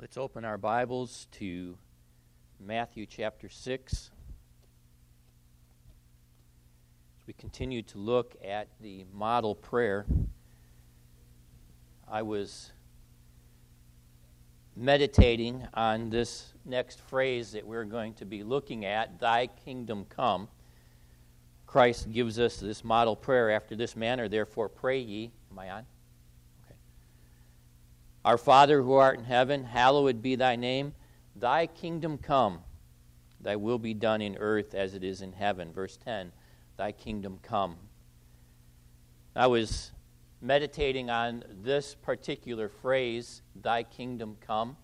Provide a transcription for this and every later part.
Let's open our Bibles to Matthew chapter 6. As we continue to look at the model prayer, I was meditating on this next phrase that we're going to be looking at Thy kingdom come. Christ gives us this model prayer after this manner, therefore pray ye. Am I on? Our Father who art in heaven, hallowed be thy name. Thy kingdom come, thy will be done in earth as it is in heaven. Verse 10 Thy kingdom come. I was meditating on this particular phrase, Thy kingdom come,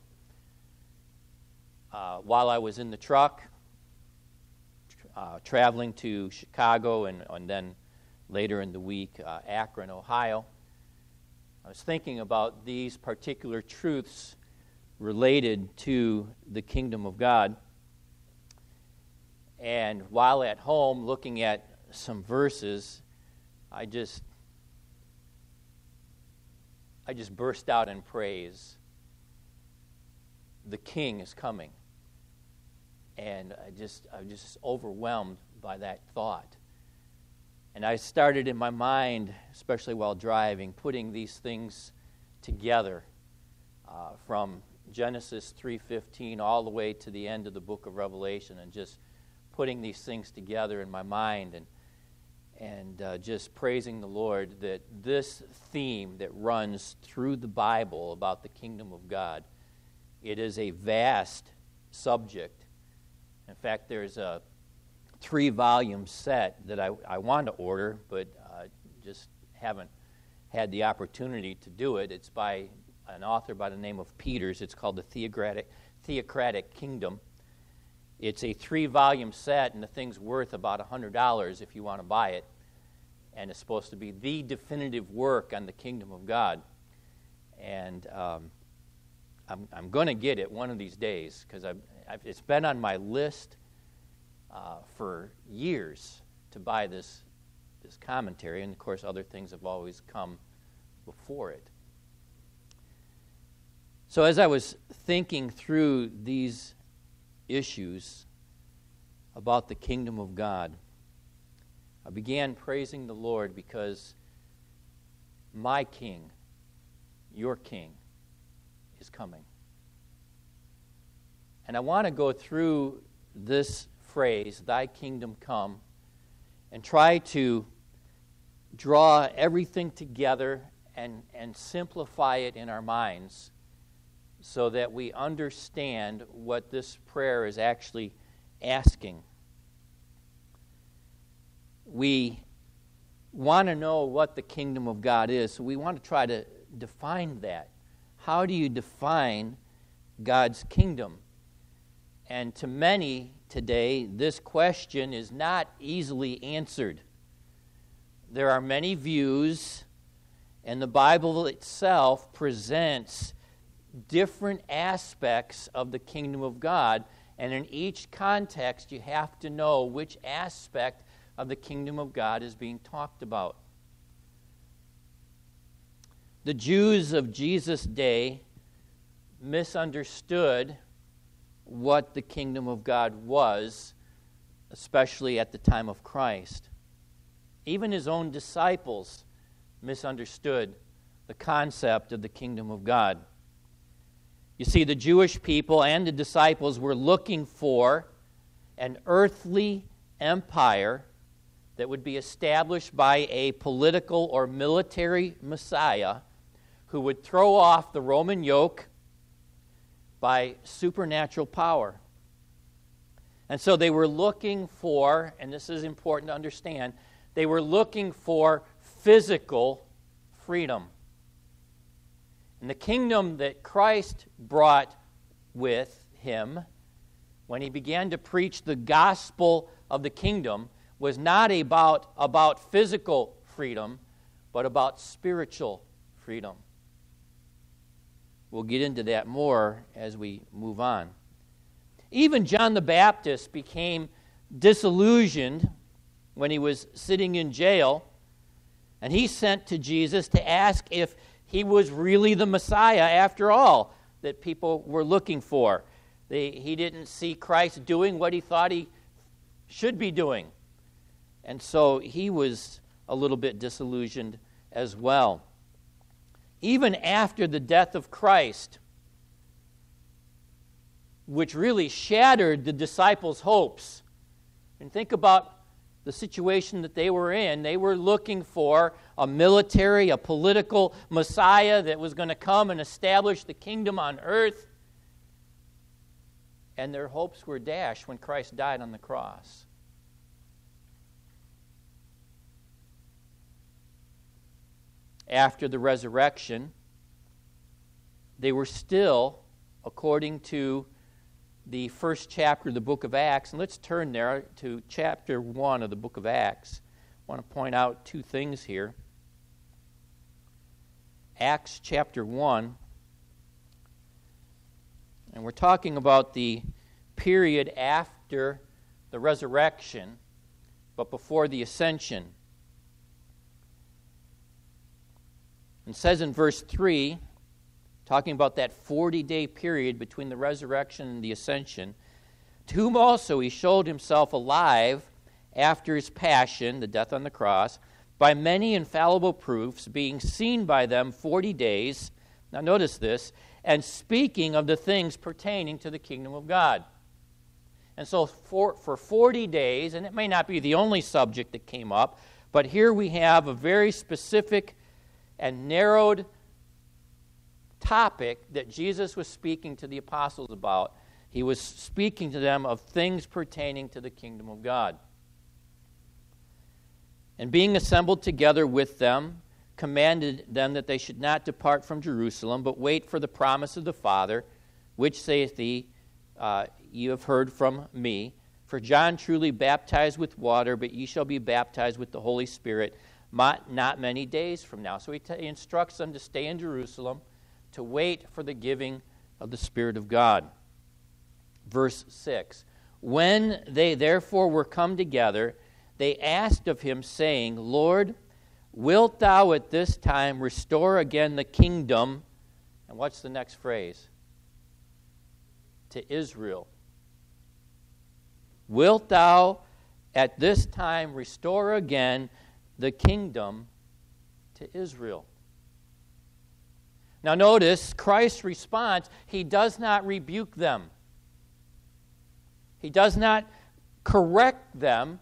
uh, while I was in the truck uh, traveling to Chicago and, and then later in the week, uh, Akron, Ohio. I was thinking about these particular truths related to the kingdom of God. And while at home looking at some verses, I just I just burst out in praise. The king is coming. And I just I was just overwhelmed by that thought. And I started in my mind, especially while driving, putting these things together uh, from Genesis 3:15 all the way to the end of the book of Revelation, and just putting these things together in my mind and and uh, just praising the Lord that this theme that runs through the Bible about the kingdom of God, it is a vast subject. In fact, there's a three volume set that I, I want to order, but uh, just haven't had the opportunity to do it. It's by an author by the name of Peters. It's called The Theocratic, Theocratic Kingdom. It's a three volume set, and the thing's worth about $100 if you want to buy it. And it's supposed to be the definitive work on the kingdom of God. And um, I'm, I'm going to get it one of these days because it's been on my list uh, for years to buy this, this commentary, and of course, other things have always come before it. So, as I was thinking through these issues about the kingdom of God, I began praising the Lord because my king, your king, is coming. And I want to go through this phrase, Thy kingdom come, and try to draw everything together and, and simplify it in our minds so that we understand what this prayer is actually asking. We want to know what the kingdom of God is, so we want to try to define that. How do you define God's kingdom? And to many today, this question is not easily answered. There are many views, and the Bible itself presents different aspects of the kingdom of God. And in each context, you have to know which aspect of the kingdom of God is being talked about. The Jews of Jesus' day misunderstood what the kingdom of God was, especially at the time of Christ. Even his own disciples misunderstood the concept of the kingdom of God. You see, the Jewish people and the disciples were looking for an earthly empire that would be established by a political or military Messiah who would throw off the Roman yoke by supernatural power. And so they were looking for, and this is important to understand, they were looking for physical freedom. And the kingdom that Christ brought with him when he began to preach the gospel of the kingdom was not about, about physical freedom, but about spiritual freedom. We'll get into that more as we move on. Even John the Baptist became disillusioned when he was sitting in jail, and he sent to Jesus to ask if he was really the Messiah after all. that people were looking for. They, he didn't see Christ doing what he thought he should be doing. And so he was a little bit disillusioned as well. Even after the death of Christ, which really shattered the disciples' hopes. And think about the situation that they were in. They were looking for a military, a political Messiah that was going to come and establish the kingdom on earth. And their hopes were dashed when Christ died on the cross. After the resurrection, they were still, according to the first chapter of the book of Acts. And let's turn there to chapter 1 of the book of Acts. I want to point out two things here. Acts chapter 1. And we're talking about the period after the resurrection, but before the ascension. It says in verse 3 talking about that 40 day period between the resurrection and the ascension, to whom also he showed himself alive after his passion, the death on the cross, by many infallible proofs, being seen by them 40 days. Now, notice this, and speaking of the things pertaining to the kingdom of God. And so, for, for 40 days, and it may not be the only subject that came up, but here we have a very specific and narrowed topic that Jesus was speaking to the apostles about. He was speaking to them of things pertaining to the kingdom of God. And being assembled together with them, commanded them that they should not depart from Jerusalem, but wait for the promise of the Father, which saith he, uh, You have heard from me. For John truly baptized with water, but ye shall be baptized with the Holy Spirit not many days from now. So he, t- he instructs them to stay in Jerusalem to wait for the giving of the Spirit of God. Verse 6 When they therefore were come together, they asked of him, saying, Lord, wilt thou at this time restore again the kingdom? And what's the next phrase? To Israel. Wilt thou at this time restore again the kingdom to Israel? Now, notice Christ's response, he does not rebuke them, he does not correct them,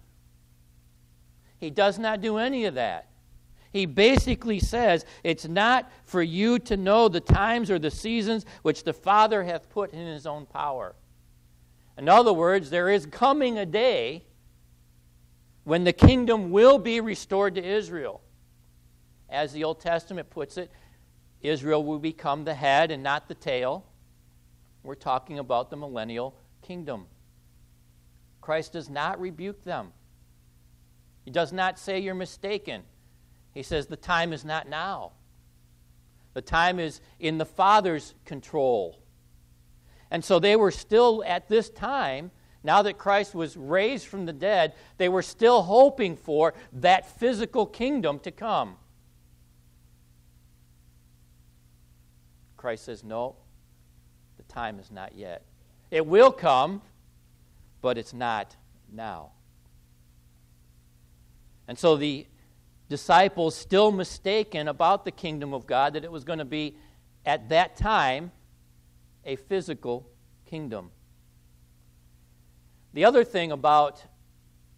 he does not do any of that. He basically says, It's not for you to know the times or the seasons which the Father hath put in his own power. In other words, there is coming a day when the kingdom will be restored to Israel. As the Old Testament puts it, Israel will become the head and not the tail. We're talking about the millennial kingdom. Christ does not rebuke them. He does not say you're mistaken. He says the time is not now. The time is in the Father's control. And so they were still at this time, now that Christ was raised from the dead, they were still hoping for that physical kingdom to come. Christ says, No, the time is not yet. It will come, but it's not now. And so the disciples, still mistaken about the kingdom of God, that it was going to be at that time a physical kingdom. The other thing about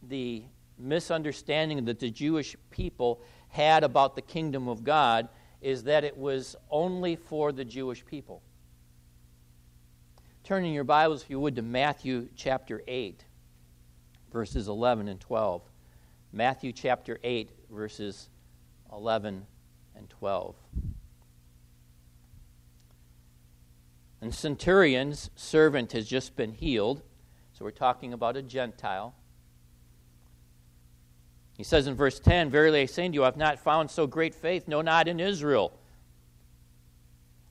the misunderstanding that the Jewish people had about the kingdom of God is that it was only for the Jewish people. Turning your Bibles, if you would, to Matthew chapter 8, verses 11 and 12. Matthew chapter 8, verses 11 and 12. And centurion's servant has just been healed. So we're talking about a Gentile. He says in verse 10 Verily I say unto you, I have not found so great faith, no, not in Israel.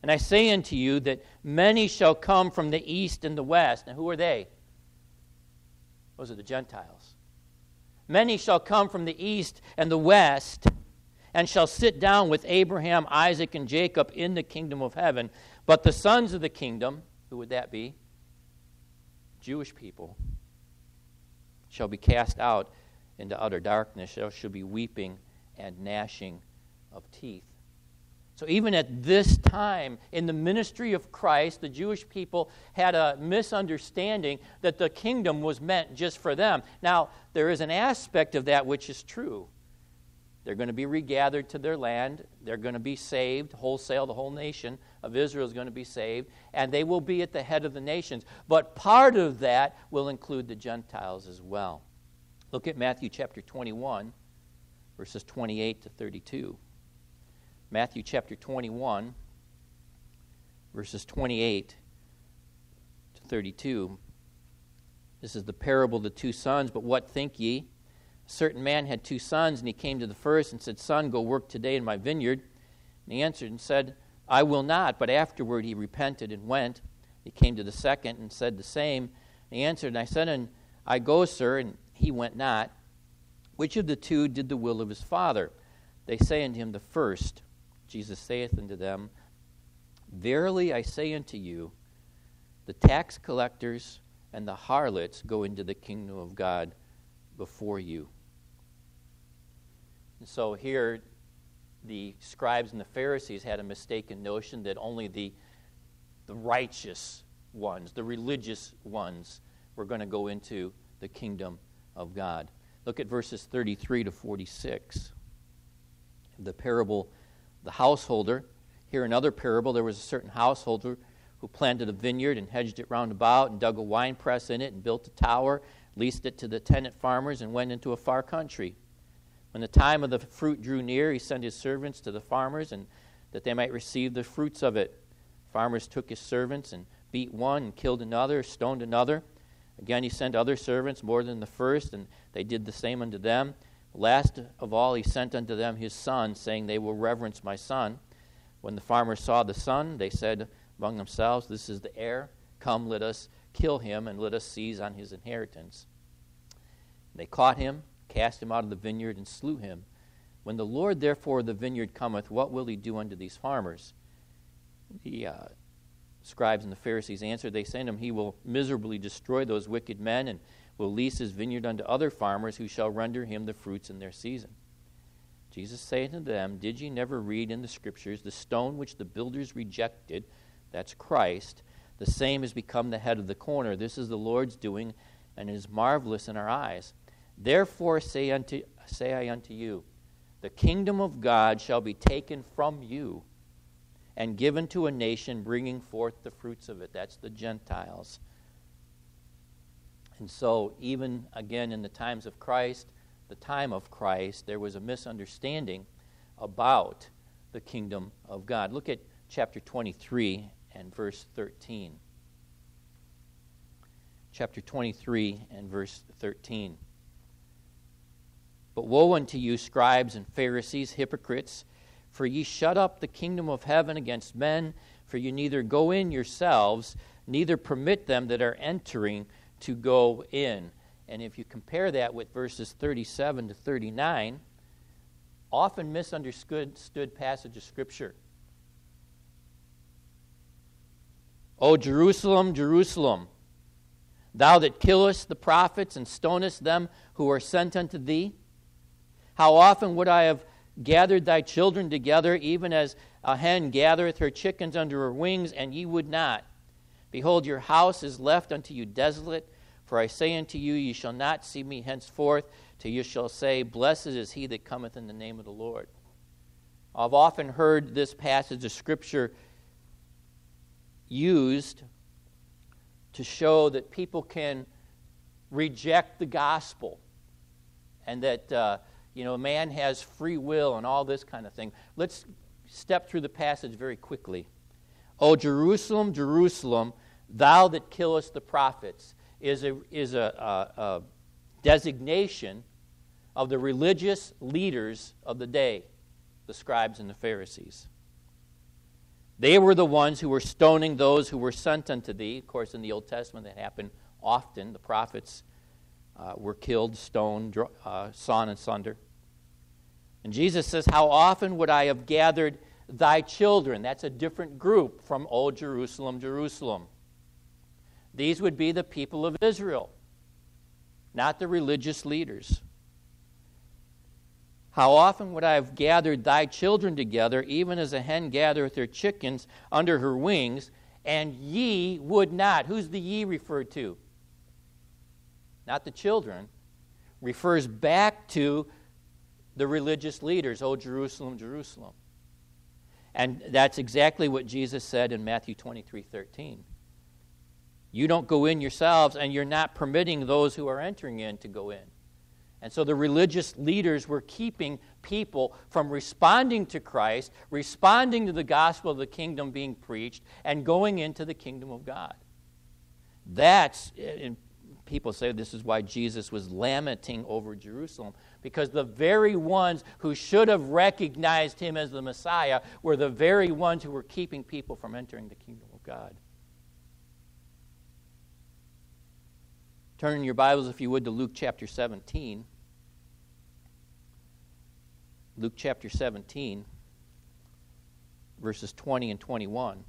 And I say unto you that many shall come from the east and the west. Now, who are they? Those are the Gentiles. Many shall come from the east and the west, and shall sit down with Abraham, Isaac, and Jacob in the kingdom of heaven. But the sons of the kingdom, who would that be? Jewish people, shall be cast out into utter darkness. There shall be weeping and gnashing of teeth. So, even at this time in the ministry of Christ, the Jewish people had a misunderstanding that the kingdom was meant just for them. Now, there is an aspect of that which is true. They're going to be regathered to their land. They're going to be saved wholesale. The whole nation of Israel is going to be saved, and they will be at the head of the nations. But part of that will include the Gentiles as well. Look at Matthew chapter 21, verses 28 to 32. Matthew chapter 21, verses 28 to 32. This is the parable of the two sons. But what think ye? A certain man had two sons, and he came to the first and said, Son, go work today in my vineyard. And he answered and said, I will not. But afterward he repented and went. He came to the second and said the same. And he answered, and I said, And I go, sir, and he went not. Which of the two did the will of his father? They say unto him, The first. Jesus saith unto them, Verily I say unto you, the tax collectors and the harlots go into the kingdom of God before you. And so here, the scribes and the Pharisees had a mistaken notion that only the, the righteous ones, the religious ones, were going to go into the kingdom of God. Look at verses 33 to 46. The parable the householder. Here, another parable there was a certain householder who planted a vineyard and hedged it round about and dug a wine press in it and built a tower, leased it to the tenant farmers, and went into a far country. When the time of the fruit drew near, he sent his servants to the farmers and that they might receive the fruits of it. Farmers took his servants and beat one and killed another, stoned another. Again, he sent other servants more than the first, and they did the same unto them. Last of all, he sent unto them his son, saying, They will reverence my son. When the farmers saw the son, they said among themselves, This is the heir. Come, let us kill him, and let us seize on his inheritance. They caught him, cast him out of the vineyard, and slew him. When the Lord therefore of the vineyard cometh, what will he do unto these farmers? The uh, scribes and the Pharisees answered, They say unto him, He will miserably destroy those wicked men, and will lease his vineyard unto other farmers who shall render him the fruits in their season. Jesus saith unto them, Did ye never read in the Scriptures, the stone which the builders rejected, that's Christ, the same has become the head of the corner. This is the Lord's doing, and is marvelous in our eyes. Therefore say, unto, say I unto you, the kingdom of God shall be taken from you and given to a nation bringing forth the fruits of it. That's the Gentiles. And so, even again in the times of Christ, the time of Christ, there was a misunderstanding about the kingdom of God. Look at chapter 23 and verse 13. Chapter 23 and verse 13. But woe unto you, scribes and Pharisees, hypocrites, for ye shut up the kingdom of heaven against men, for you neither go in yourselves, neither permit them that are entering to go in. And if you compare that with verses 37 to 39, often misunderstood passage of Scripture. O Jerusalem, Jerusalem, thou that killest the prophets and stonest them who are sent unto thee, how often would I have gathered thy children together, even as a hen gathereth her chickens under her wings, and ye would not? Behold, your house is left unto you desolate. For I say unto you, ye shall not see me henceforth, till you shall say, Blessed is he that cometh in the name of the Lord. I've often heard this passage of Scripture used to show that people can reject the gospel and that uh, you know man has free will and all this kind of thing. Let's step through the passage very quickly. O Jerusalem, Jerusalem, thou that killest the prophets, is a, is a, a, a designation of the religious leaders of the day, the scribes and the Pharisees. They were the ones who were stoning those who were sent unto thee. Of course, in the Old Testament, that happened often. The prophets uh, were killed, stoned, uh, sawn and sunder. And Jesus says, How often would I have gathered thy children. That's a different group from Old Jerusalem, Jerusalem. These would be the people of Israel, not the religious leaders. How often would I have gathered thy children together, even as a hen gathereth her chickens under her wings, and ye would not? Who's the ye referred to? Not the children. Refers back to the religious leaders, O Jerusalem, Jerusalem. And that's exactly what Jesus said in Matthew 23 13. You don't go in yourselves, and you're not permitting those who are entering in to go in. And so the religious leaders were keeping people from responding to Christ, responding to the gospel of the kingdom being preached, and going into the kingdom of God. That's, eh, and people say this is why Jesus was lamenting over Jerusalem because the very ones who should have recognized him as the Messiah were the very ones who were keeping people from entering the kingdom of God. Turn in your Bibles, if you would, to Luke chapter 17. Luke chapter 17, verses 20 and 21.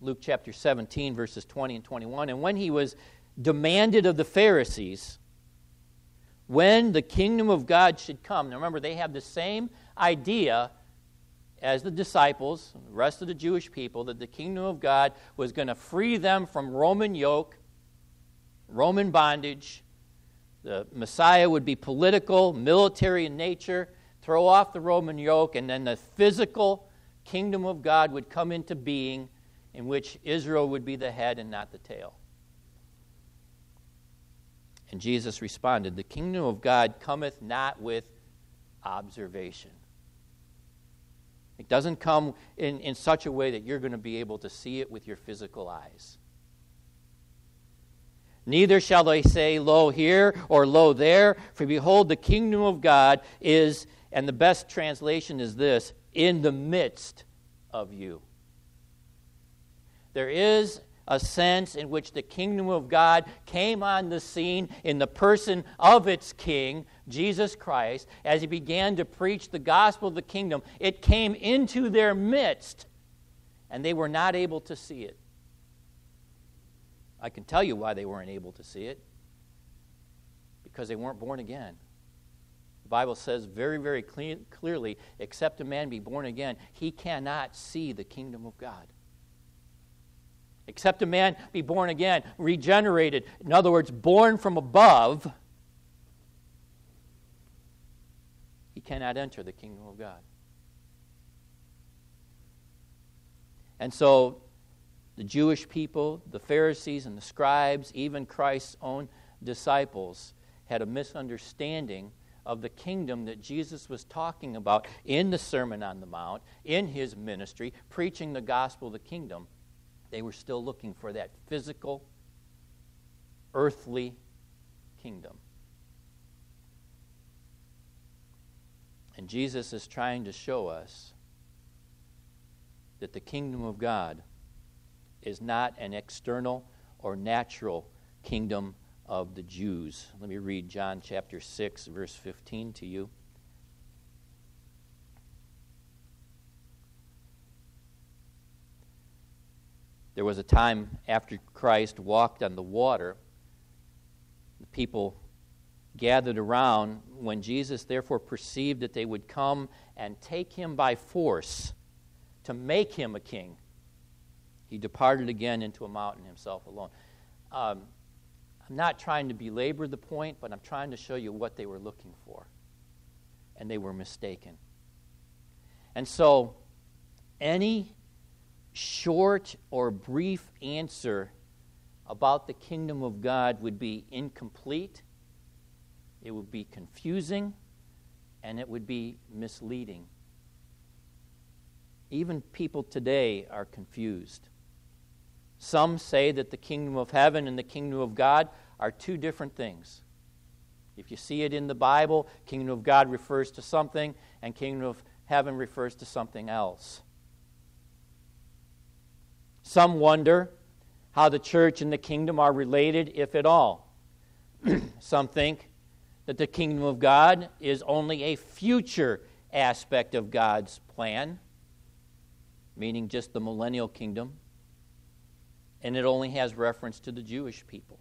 Luke chapter 17, verses 20 and 21. And when he was demanded of the Pharisees, when the kingdom of God should come. Now remember, they have the same idea as the disciples, the rest of the Jewish people, that the kingdom of God was going to free them from Roman yoke, Roman bondage. The Messiah would be political, military in nature, throw off the Roman yoke, and then the physical kingdom of God would come into being, in which Israel would be the head and not the tail. And Jesus responded, The kingdom of God cometh not with observation. It doesn't come in, in such a way that you're going to be able to see it with your physical eyes. Neither shall they say, Lo here or Lo there, for behold, the kingdom of God is, and the best translation is this, in the midst of you. There is a sense in which the kingdom of God came on the scene in the person of its king, Jesus Christ, as he began to preach the gospel of the kingdom. It came into their midst, and they were not able to see it. I can tell you why they weren't able to see it because they weren't born again. The Bible says very, very clean, clearly except a man be born again, he cannot see the kingdom of God. Except a man be born again, regenerated, in other words, born from above, he cannot enter the kingdom of God. And so the Jewish people, the Pharisees and the scribes, even Christ's own disciples, had a misunderstanding of the kingdom that Jesus was talking about in the Sermon on the Mount, in his ministry, preaching the gospel of the kingdom. They were still looking for that physical, earthly kingdom. And Jesus is trying to show us that the kingdom of God is not an external or natural kingdom of the Jews. Let me read John chapter 6, verse 15 to you. There was a time after Christ walked on the water, the people gathered around when Jesus therefore perceived that they would come and take him by force to make him a king. He departed again into a mountain himself alone. Um, I'm not trying to belabor the point, but I'm trying to show you what they were looking for. And they were mistaken. And so, any short or brief answer about the kingdom of God would be incomplete, it would be confusing, and it would be misleading. Even people today are confused. Some say that the kingdom of heaven and the kingdom of God are two different things. If you see it in the Bible, kingdom of God refers to something, and kingdom of heaven refers to something else. Some wonder how the church and the kingdom are related, if at all. Some think that the kingdom of God is only a future aspect of God's plan, meaning just the millennial kingdom, and it only has reference to the Jewish people.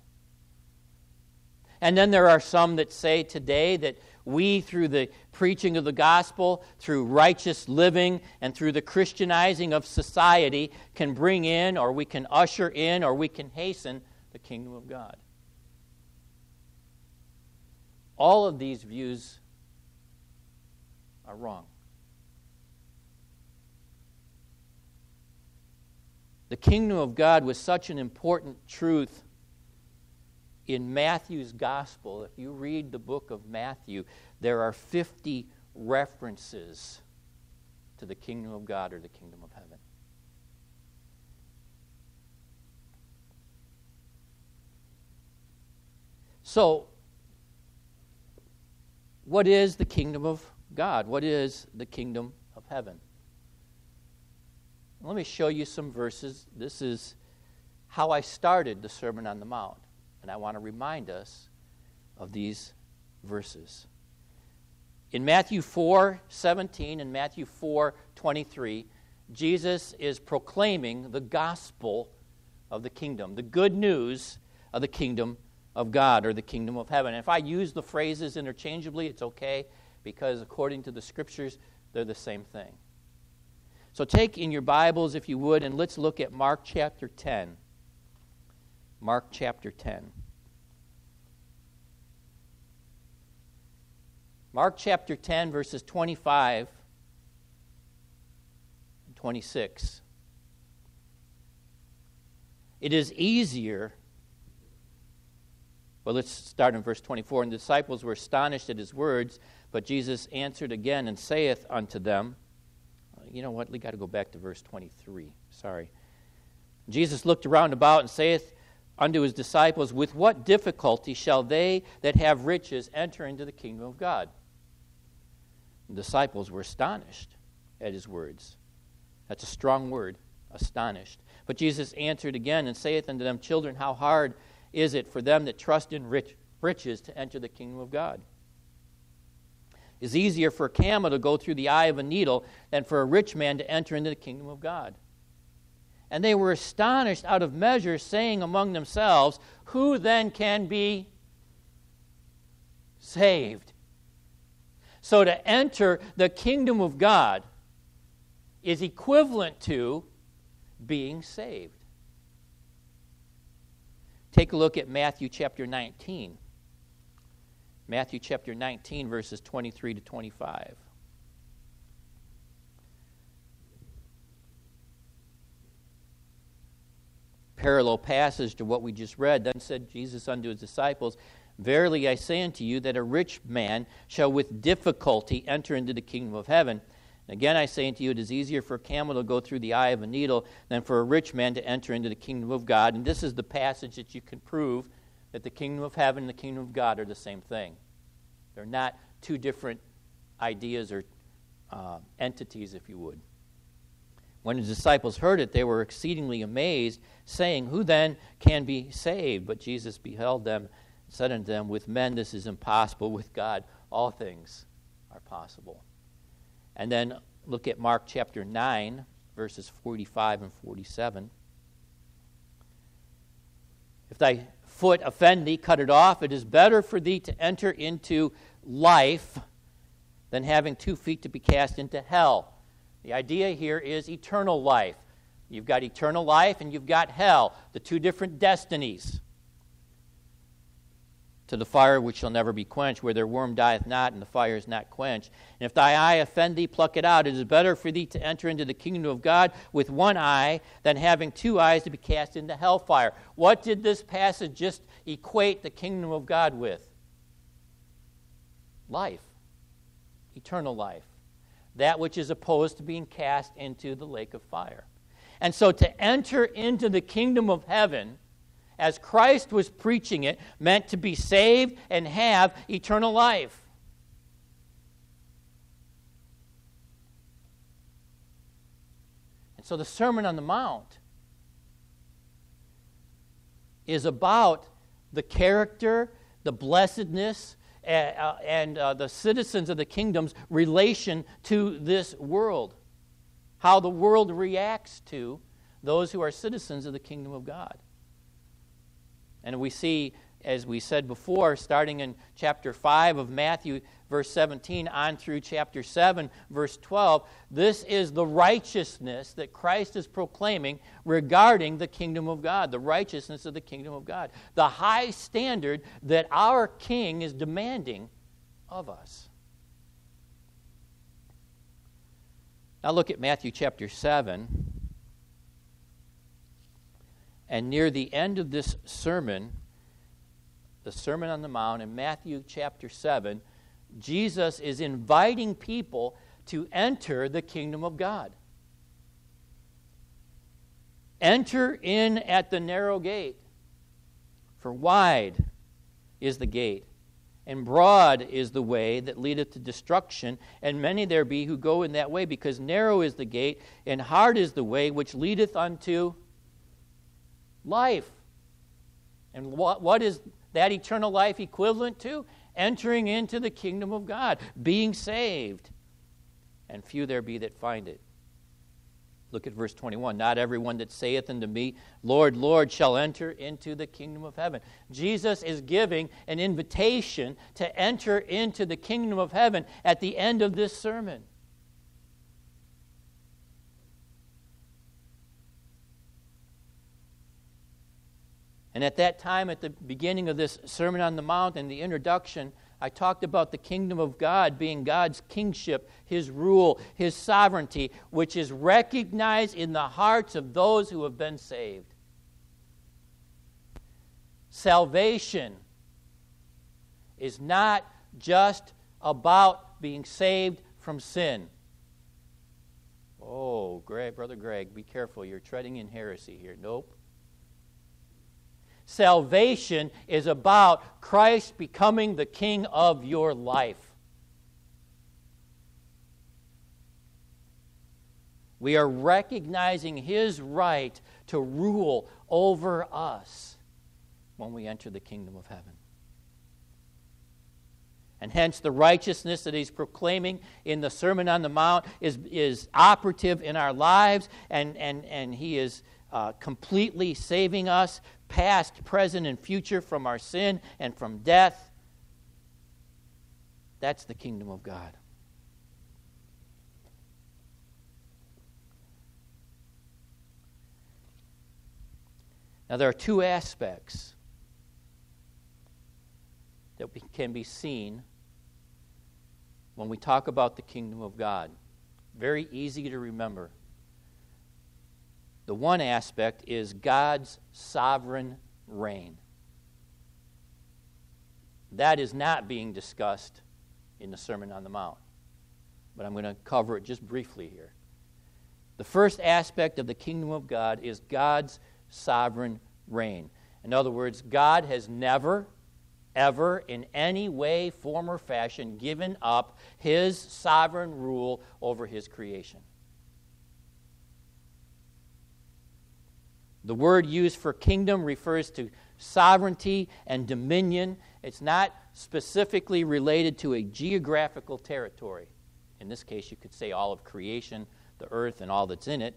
And then there are some that say today that we, through the preaching of the gospel, through righteous living, and through the Christianizing of society, can bring in, or we can usher in, or we can hasten the kingdom of God. All of these views are wrong. The kingdom of God was such an important truth in Matthew's gospel. If you read the book of Matthew, there are 50 references to the kingdom of God or the kingdom of heaven. So, what is the kingdom of God? What is the kingdom of heaven? Let me show you some verses. This is how I started the Sermon on the Mount. And I want to remind us of these verses. In Matthew 4 17 and Matthew 4 23, Jesus is proclaiming the gospel of the kingdom, the good news of the kingdom of God or the kingdom of heaven. And if I use the phrases interchangeably, it's okay because according to the scriptures, they're the same thing. So take in your Bibles, if you would, and let's look at Mark chapter 10. Mark chapter 10. Mark chapter 10, verses 25 and 26. It is easier well, let's start in verse 24. And the disciples were astonished at his words, but Jesus answered again and saith unto them, You know what? We got to go back to verse 23. Sorry. Jesus looked around about and saith unto his disciples, With what difficulty shall they that have riches enter into the kingdom of God? The disciples were astonished at his words. That's a strong word, astonished. But Jesus answered again and saith unto them, Children, how hard is it for them that trust in rich, riches to enter the kingdom of God? It's easier for a camel to go through the eye of a needle than for a rich man to enter into the kingdom of God. And they were astonished out of measure, saying among themselves, Who then can be saved? So to enter the kingdom of God is equivalent to being saved. Take a look at Matthew chapter 19. Matthew chapter 19, verses 23 to 25. Parallel passage to what we just read. Then said Jesus unto his disciples, Verily I say unto you that a rich man shall with difficulty enter into the kingdom of heaven. Again, I say unto you, it is easier for a camel to go through the eye of a needle than for a rich man to enter into the kingdom of God. And this is the passage that you can prove that the kingdom of heaven and the kingdom of God are the same thing. They're not two different ideas or uh, entities, if you would. When his disciples heard it, they were exceedingly amazed, saying, Who then can be saved? But Jesus beheld them said unto them, With men this is impossible, with God all things are possible. And then look at Mark chapter 9, verses 45 and 47. If thy foot offend thee, cut it off. It is better for thee to enter into life than having two feet to be cast into hell. The idea here is eternal life. You've got eternal life and you've got hell, the two different destinies to the fire which shall never be quenched, where their worm dieth not, and the fire is not quenched. And if thy eye offend thee, pluck it out. It is better for thee to enter into the kingdom of God with one eye than having two eyes to be cast into hellfire. What did this passage just equate the kingdom of God with? Life, eternal life, that which is opposed to being cast into the lake of fire. And so to enter into the kingdom of heaven as Christ was preaching it, meant to be saved and have eternal life. And so the Sermon on the Mount is about the character, the blessedness, and uh, the citizens of the kingdom's relation to this world, how the world reacts to those who are citizens of the kingdom of God. And we see, as we said before, starting in chapter 5 of Matthew, verse 17, on through chapter 7, verse 12, this is the righteousness that Christ is proclaiming regarding the kingdom of God, the righteousness of the kingdom of God, the high standard that our King is demanding of us. Now look at Matthew chapter 7. And near the end of this sermon, the Sermon on the Mount in Matthew chapter 7, Jesus is inviting people to enter the kingdom of God. Enter in at the narrow gate, for wide is the gate, and broad is the way that leadeth to destruction, and many there be who go in that way, because narrow is the gate, and hard is the way which leadeth unto life. And what, what is that eternal life equivalent to? Entering into the kingdom of God, being saved. And few there be that find it. Look at verse 21. Not everyone that saith unto me, Lord, Lord, shall enter into the kingdom of heaven. Jesus is giving an invitation to enter into the kingdom of heaven at the end of this sermon. And at that time, at the beginning of this Sermon on the Mount and the introduction, I talked about the kingdom of God being God's kingship, His rule, His sovereignty, which is recognized in the hearts of those who have been saved. Salvation is not just about being saved from sin. Oh, Greg, Brother Greg, be careful. You're treading in heresy here. Nope. Salvation is about Christ becoming the king of your life. We are recognizing his right to rule over us when we enter the kingdom of heaven. And hence, the righteousness that he's proclaiming in the Sermon on the Mount is, is operative in our lives, and, and, and he is uh, completely saving us past, present, and future from our sin and from death. That's the kingdom of God. Now, there are two aspects that can be seen when we talk about the kingdom of God. Very easy to remember. The one aspect is God's sovereign reign. That is not being discussed in the Sermon on the Mount, but I'm going to cover it just briefly here. The first aspect of the kingdom of God is God's sovereign reign. In other words, God has never, ever, in any way, form, or fashion, given up his sovereign rule over his creation. The word used for kingdom refers to sovereignty and dominion. It's not specifically related to a geographical territory. In this case, you could say all of creation, the earth, and all that's in it.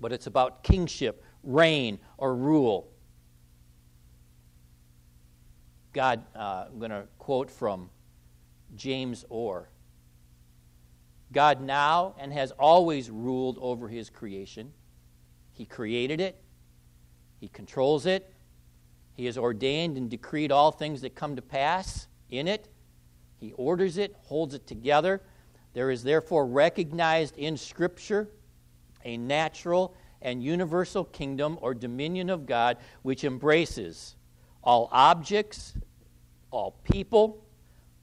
But it's about kingship, reign, or rule. God, uh, I'm going to quote from James Orr. God now and has always ruled over his creation. He created it, He controls it, He has ordained and decreed all things that come to pass in it. He orders it, holds it together. There is therefore recognized in Scripture a natural and universal kingdom or dominion of God which embraces all objects, all people,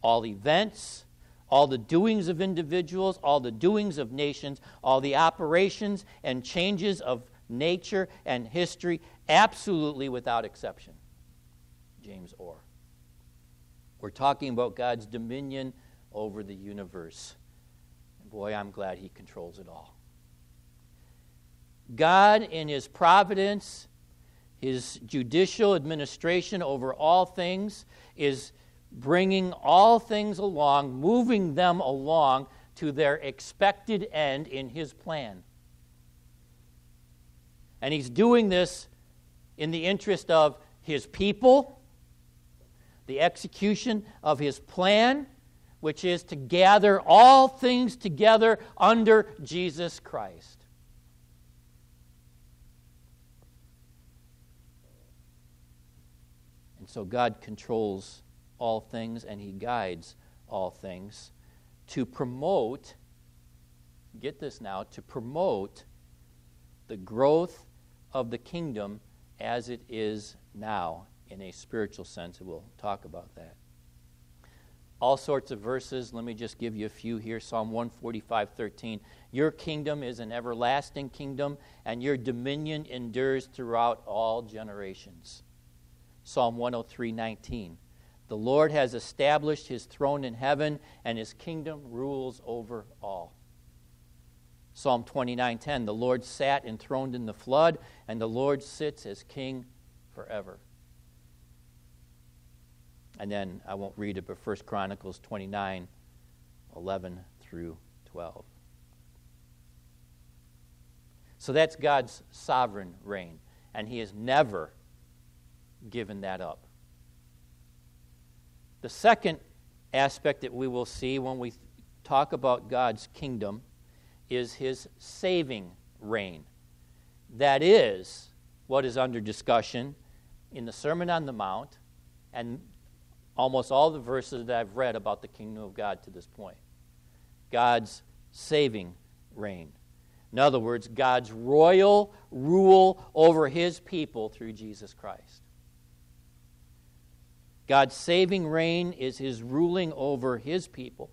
all events, all the doings of individuals, all the doings of nations, all the operations and changes of nature, and history, absolutely without exception. James Orr. We're talking about God's dominion over the universe. And boy, I'm glad He controls it all. God, in His providence, His judicial administration over all things, is bringing all things along, moving them along to their expected end in His plan. And He's doing this in the interest of His people, the execution of His plan, which is to gather all things together under Jesus Christ. And so God controls all things and He guides all things to promote, get this now, to promote the growth of the kingdom as it is now in a spiritual sense. We'll talk about that. All sorts of verses. Let me just give you a few here. Psalm 145 13. Your kingdom is an everlasting kingdom, and your dominion endures throughout all generations. Psalm 103 19. The Lord has established his throne in heaven, and his kingdom rules over all. Psalm 29:10 The Lord sat enthroned in the flood, and the Lord sits as king forever. And then I won't read it, but 1 Chronicles 29 11 through 12. So that's God's sovereign reign, and He has never given that up. The second aspect that we will see when we talk about God's kingdom is his saving reign. That is what is under discussion in the Sermon on the Mount and almost all the verses that I've read about the kingdom of God to this point. God's saving reign. In other words, God's royal rule over his people through Jesus Christ. God's saving reign is his ruling over his people,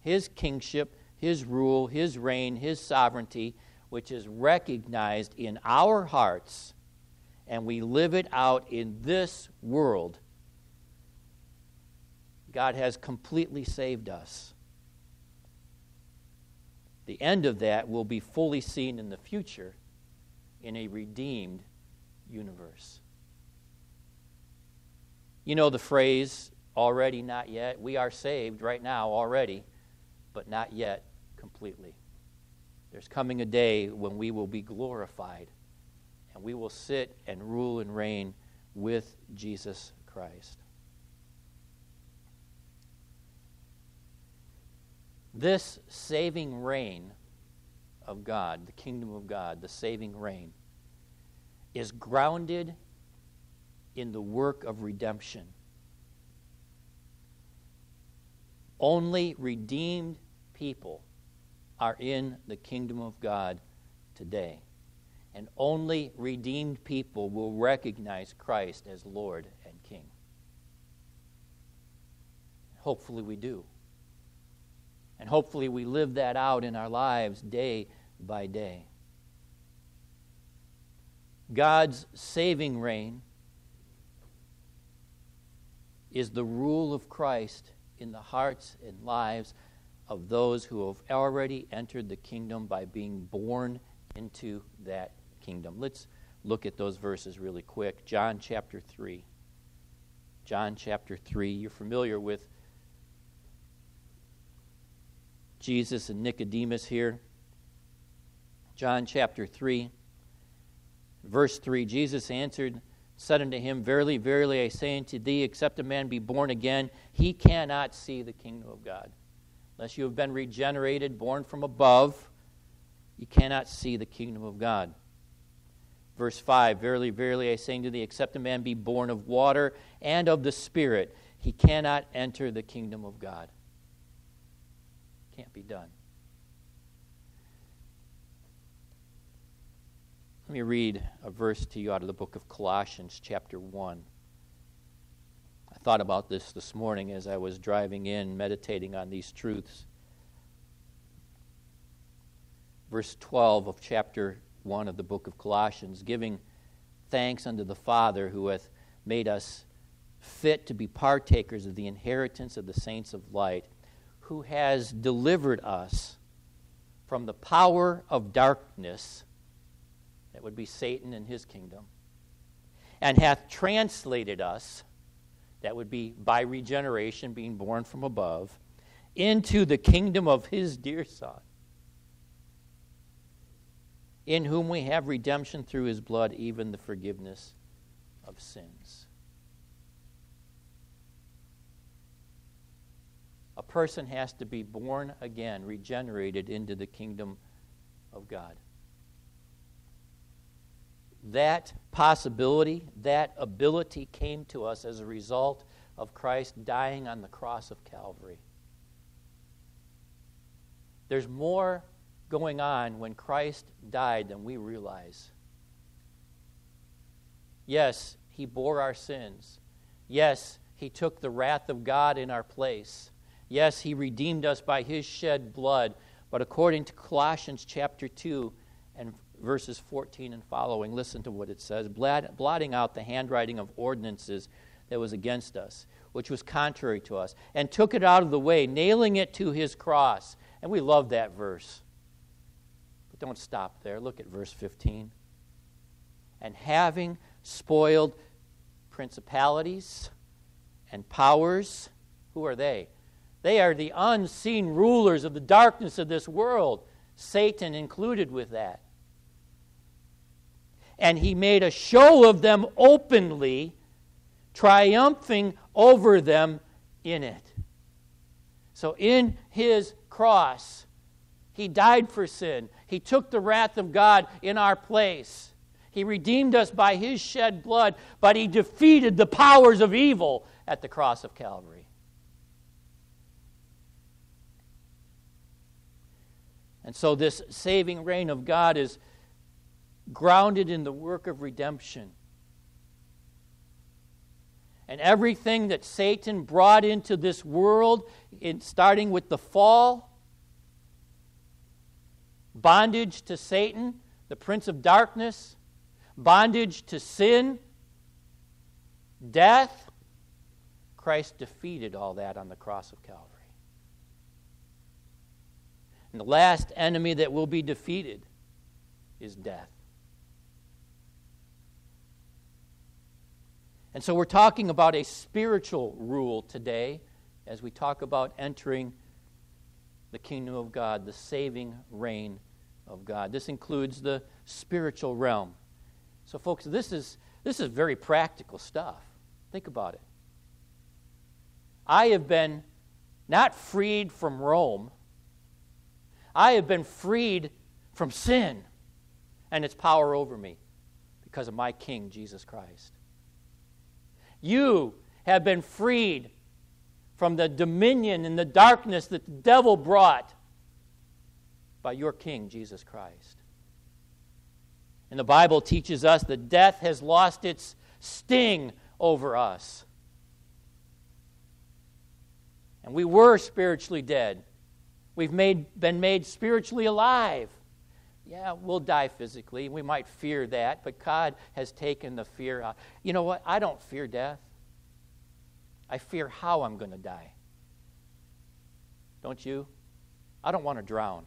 his kingship, his rule, his reign, his sovereignty, which is recognized in our hearts, and we live it out in this world. God has completely saved us. The end of that will be fully seen in the future in a redeemed universe. You know the phrase, already, not yet. We are saved right now already, but not yet completely. There's coming a day when we will be glorified and we will sit and rule and reign with Jesus Christ. This saving reign of God, the kingdom of God, the saving reign, is grounded in the work of redemption. Only redeemed people are in the kingdom of God today. And only redeemed people will recognize Christ as Lord and King. Hopefully, we do. And hopefully, we live that out in our lives day by day. God's saving reign is the rule of Christ in the hearts and lives of those who have already entered the kingdom by being born into that kingdom. Let's look at those verses really quick. John chapter 3. John chapter 3. You're familiar with Jesus and Nicodemus here. John chapter 3, verse 3 Jesus answered said unto him, Verily, verily, I say unto thee, except a man be born again, he cannot see the kingdom of God. Unless you have been regenerated, born from above, you cannot see the kingdom of God. Verse 5 Verily, verily, I say unto thee, except a man be born of water and of the Spirit, he cannot enter the kingdom of God. Can't be done. Let me read a verse to you out of the book of Colossians, chapter 1. Thought about this this morning as I was driving in, meditating on these truths. Verse 12 of chapter 1 of the book of Colossians giving thanks unto the Father who hath made us fit to be partakers of the inheritance of the saints of light, who has delivered us from the power of darkness that would be Satan and his kingdom, and hath translated us that would be by regeneration, being born from above, into the kingdom of his dear Son, in whom we have redemption through his blood, even the forgiveness of sins. A person has to be born again, regenerated into the kingdom of God. That possibility, that ability came to us as a result of Christ dying on the cross of Calvary. There's more going on when Christ died than we realize. Yes, he bore our sins. Yes, he took the wrath of God in our place. Yes, he redeemed us by his shed blood. But according to Colossians chapter 2 and verses 14 and following, listen to what it says blotting out the handwriting of ordinances that was against us, which was contrary to us, and took it out of the way, nailing it to his cross. And we love that verse. But don't stop there. Look at verse 15. And having spoiled principalities and powers, who are they? They are the unseen rulers of the darkness of this world, Satan included with that. And he made a show of them openly, triumphing over them in it. So, in his cross, he died for sin. He took the wrath of God in our place. He redeemed us by his shed blood, but he defeated the powers of evil at the cross of Calvary. And so, this saving reign of God is grounded in the work of redemption. And everything that Satan brought into this world, in, starting with the fall, bondage to Satan, the prince of darkness, bondage to sin, death, Christ defeated all that on the cross of Calvary. And the last enemy that will be defeated is death. And so we're talking about a spiritual rule today as we talk about entering the kingdom of God, the saving reign of God. This includes the spiritual realm. So folks, this is this is very practical stuff. Think about it. I have been not freed from Rome, I have been freed from sin and its power over me because of my King, Jesus Christ. You have been freed from the dominion and the darkness that the devil brought by your King, Jesus Christ. And the Bible teaches us that death has lost its sting over us. And we were spiritually dead. We've made, been made spiritually alive. Yeah, we'll die physically. We might fear that, but God has taken the fear out. You know what? I don't fear death. I fear how I'm going to die. Don't you? I don't want to drown.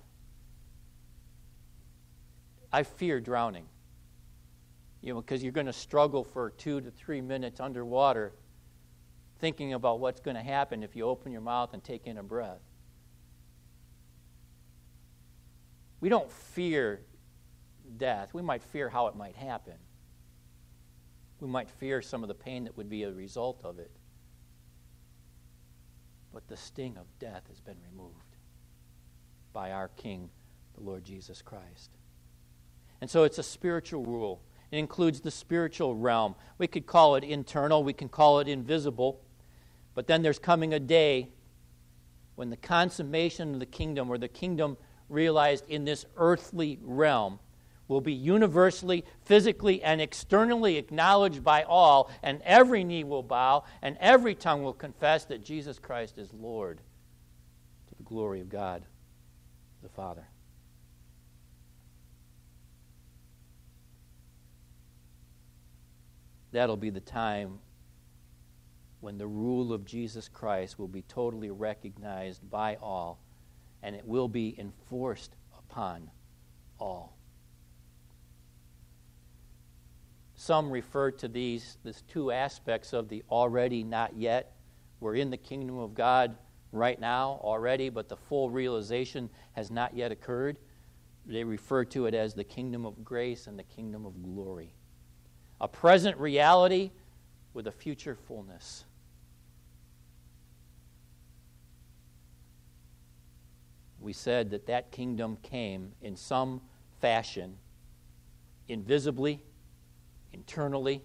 I fear drowning. You know, because you're going to struggle for two to three minutes underwater thinking about what's going to happen if you open your mouth and take in a breath. We don't fear death. We might fear how it might happen. We might fear some of the pain that would be a result of it. But the sting of death has been removed by our King, the Lord Jesus Christ. And so it's a spiritual rule. It includes the spiritual realm. We could call it internal, we can call it invisible. But then there's coming a day when the consummation of the kingdom, or the kingdom realized in this earthly realm will be universally, physically, and externally acknowledged by all, and every knee will bow, and every tongue will confess that Jesus Christ is Lord to the glory of God the Father. That'll be the time when the rule of Jesus Christ will be totally recognized by all and it will be enforced upon all. Some refer to these, these two aspects of the already, not yet. We're in the kingdom of God right now already, but the full realization has not yet occurred. They refer to it as the kingdom of grace and the kingdom of glory. A present reality with a future fullness. We said that that kingdom came in some fashion, invisibly internally,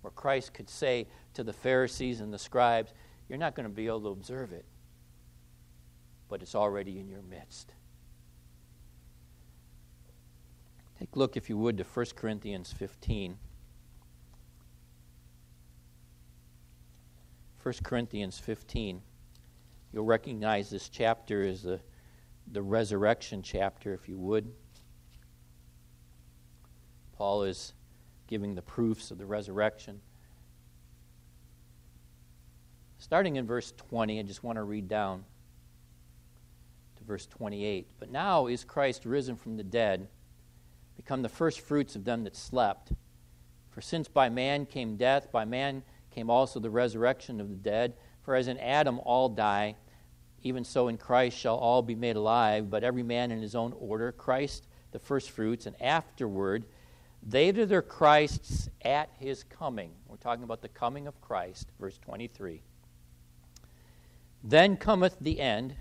where Christ could say to the Pharisees and the scribes, You're not going to be able to observe it, but it's already in your midst. Take a look, if you would, to 1 Corinthians 15. 1 Corinthians 15. You'll recognize this chapter as the, the resurrection chapter, if you would. Paul is giving the proofs of the resurrection. Starting in verse 20, I just want to read down to verse 28. But now is Christ risen from the dead, become the first fruits of them that slept. For since by man came death, by man came also the resurrection of the dead. For as in Adam all die, even so in Christ shall all be made alive, but every man in his own order. Christ the first fruits, and afterward they that are Christ's at his coming. We're talking about the coming of Christ, verse 23. Then cometh the end,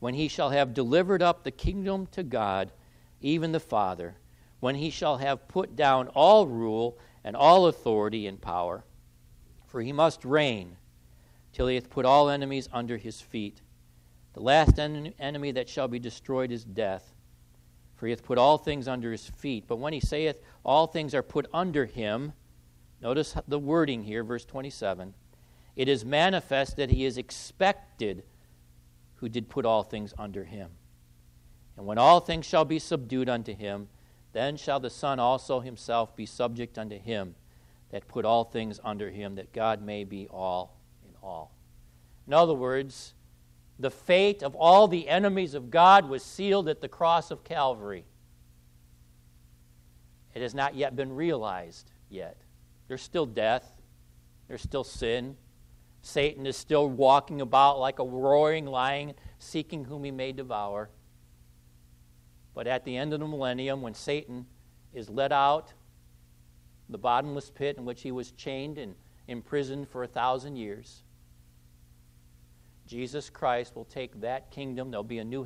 when he shall have delivered up the kingdom to God, even the Father, when he shall have put down all rule and all authority and power. For he must reign till he hath put all enemies under his feet. The last en- enemy that shall be destroyed is death for he hath put all things under his feet. But when he saith, All things are put under him, notice the wording here, verse 27 it is manifest that he is expected who did put all things under him. And when all things shall be subdued unto him, then shall the Son also himself be subject unto him that put all things under him, that God may be all in other words, the fate of all the enemies of God was sealed at the cross of Calvary. It has not yet been realized yet. There's still death, there's still sin. Satan is still walking about like a roaring lion, seeking whom he may devour. But at the end of the millennium, when Satan is let out, the bottomless pit in which he was chained and imprisoned for a thousand years, Jesus Christ will take that kingdom. There'll be a new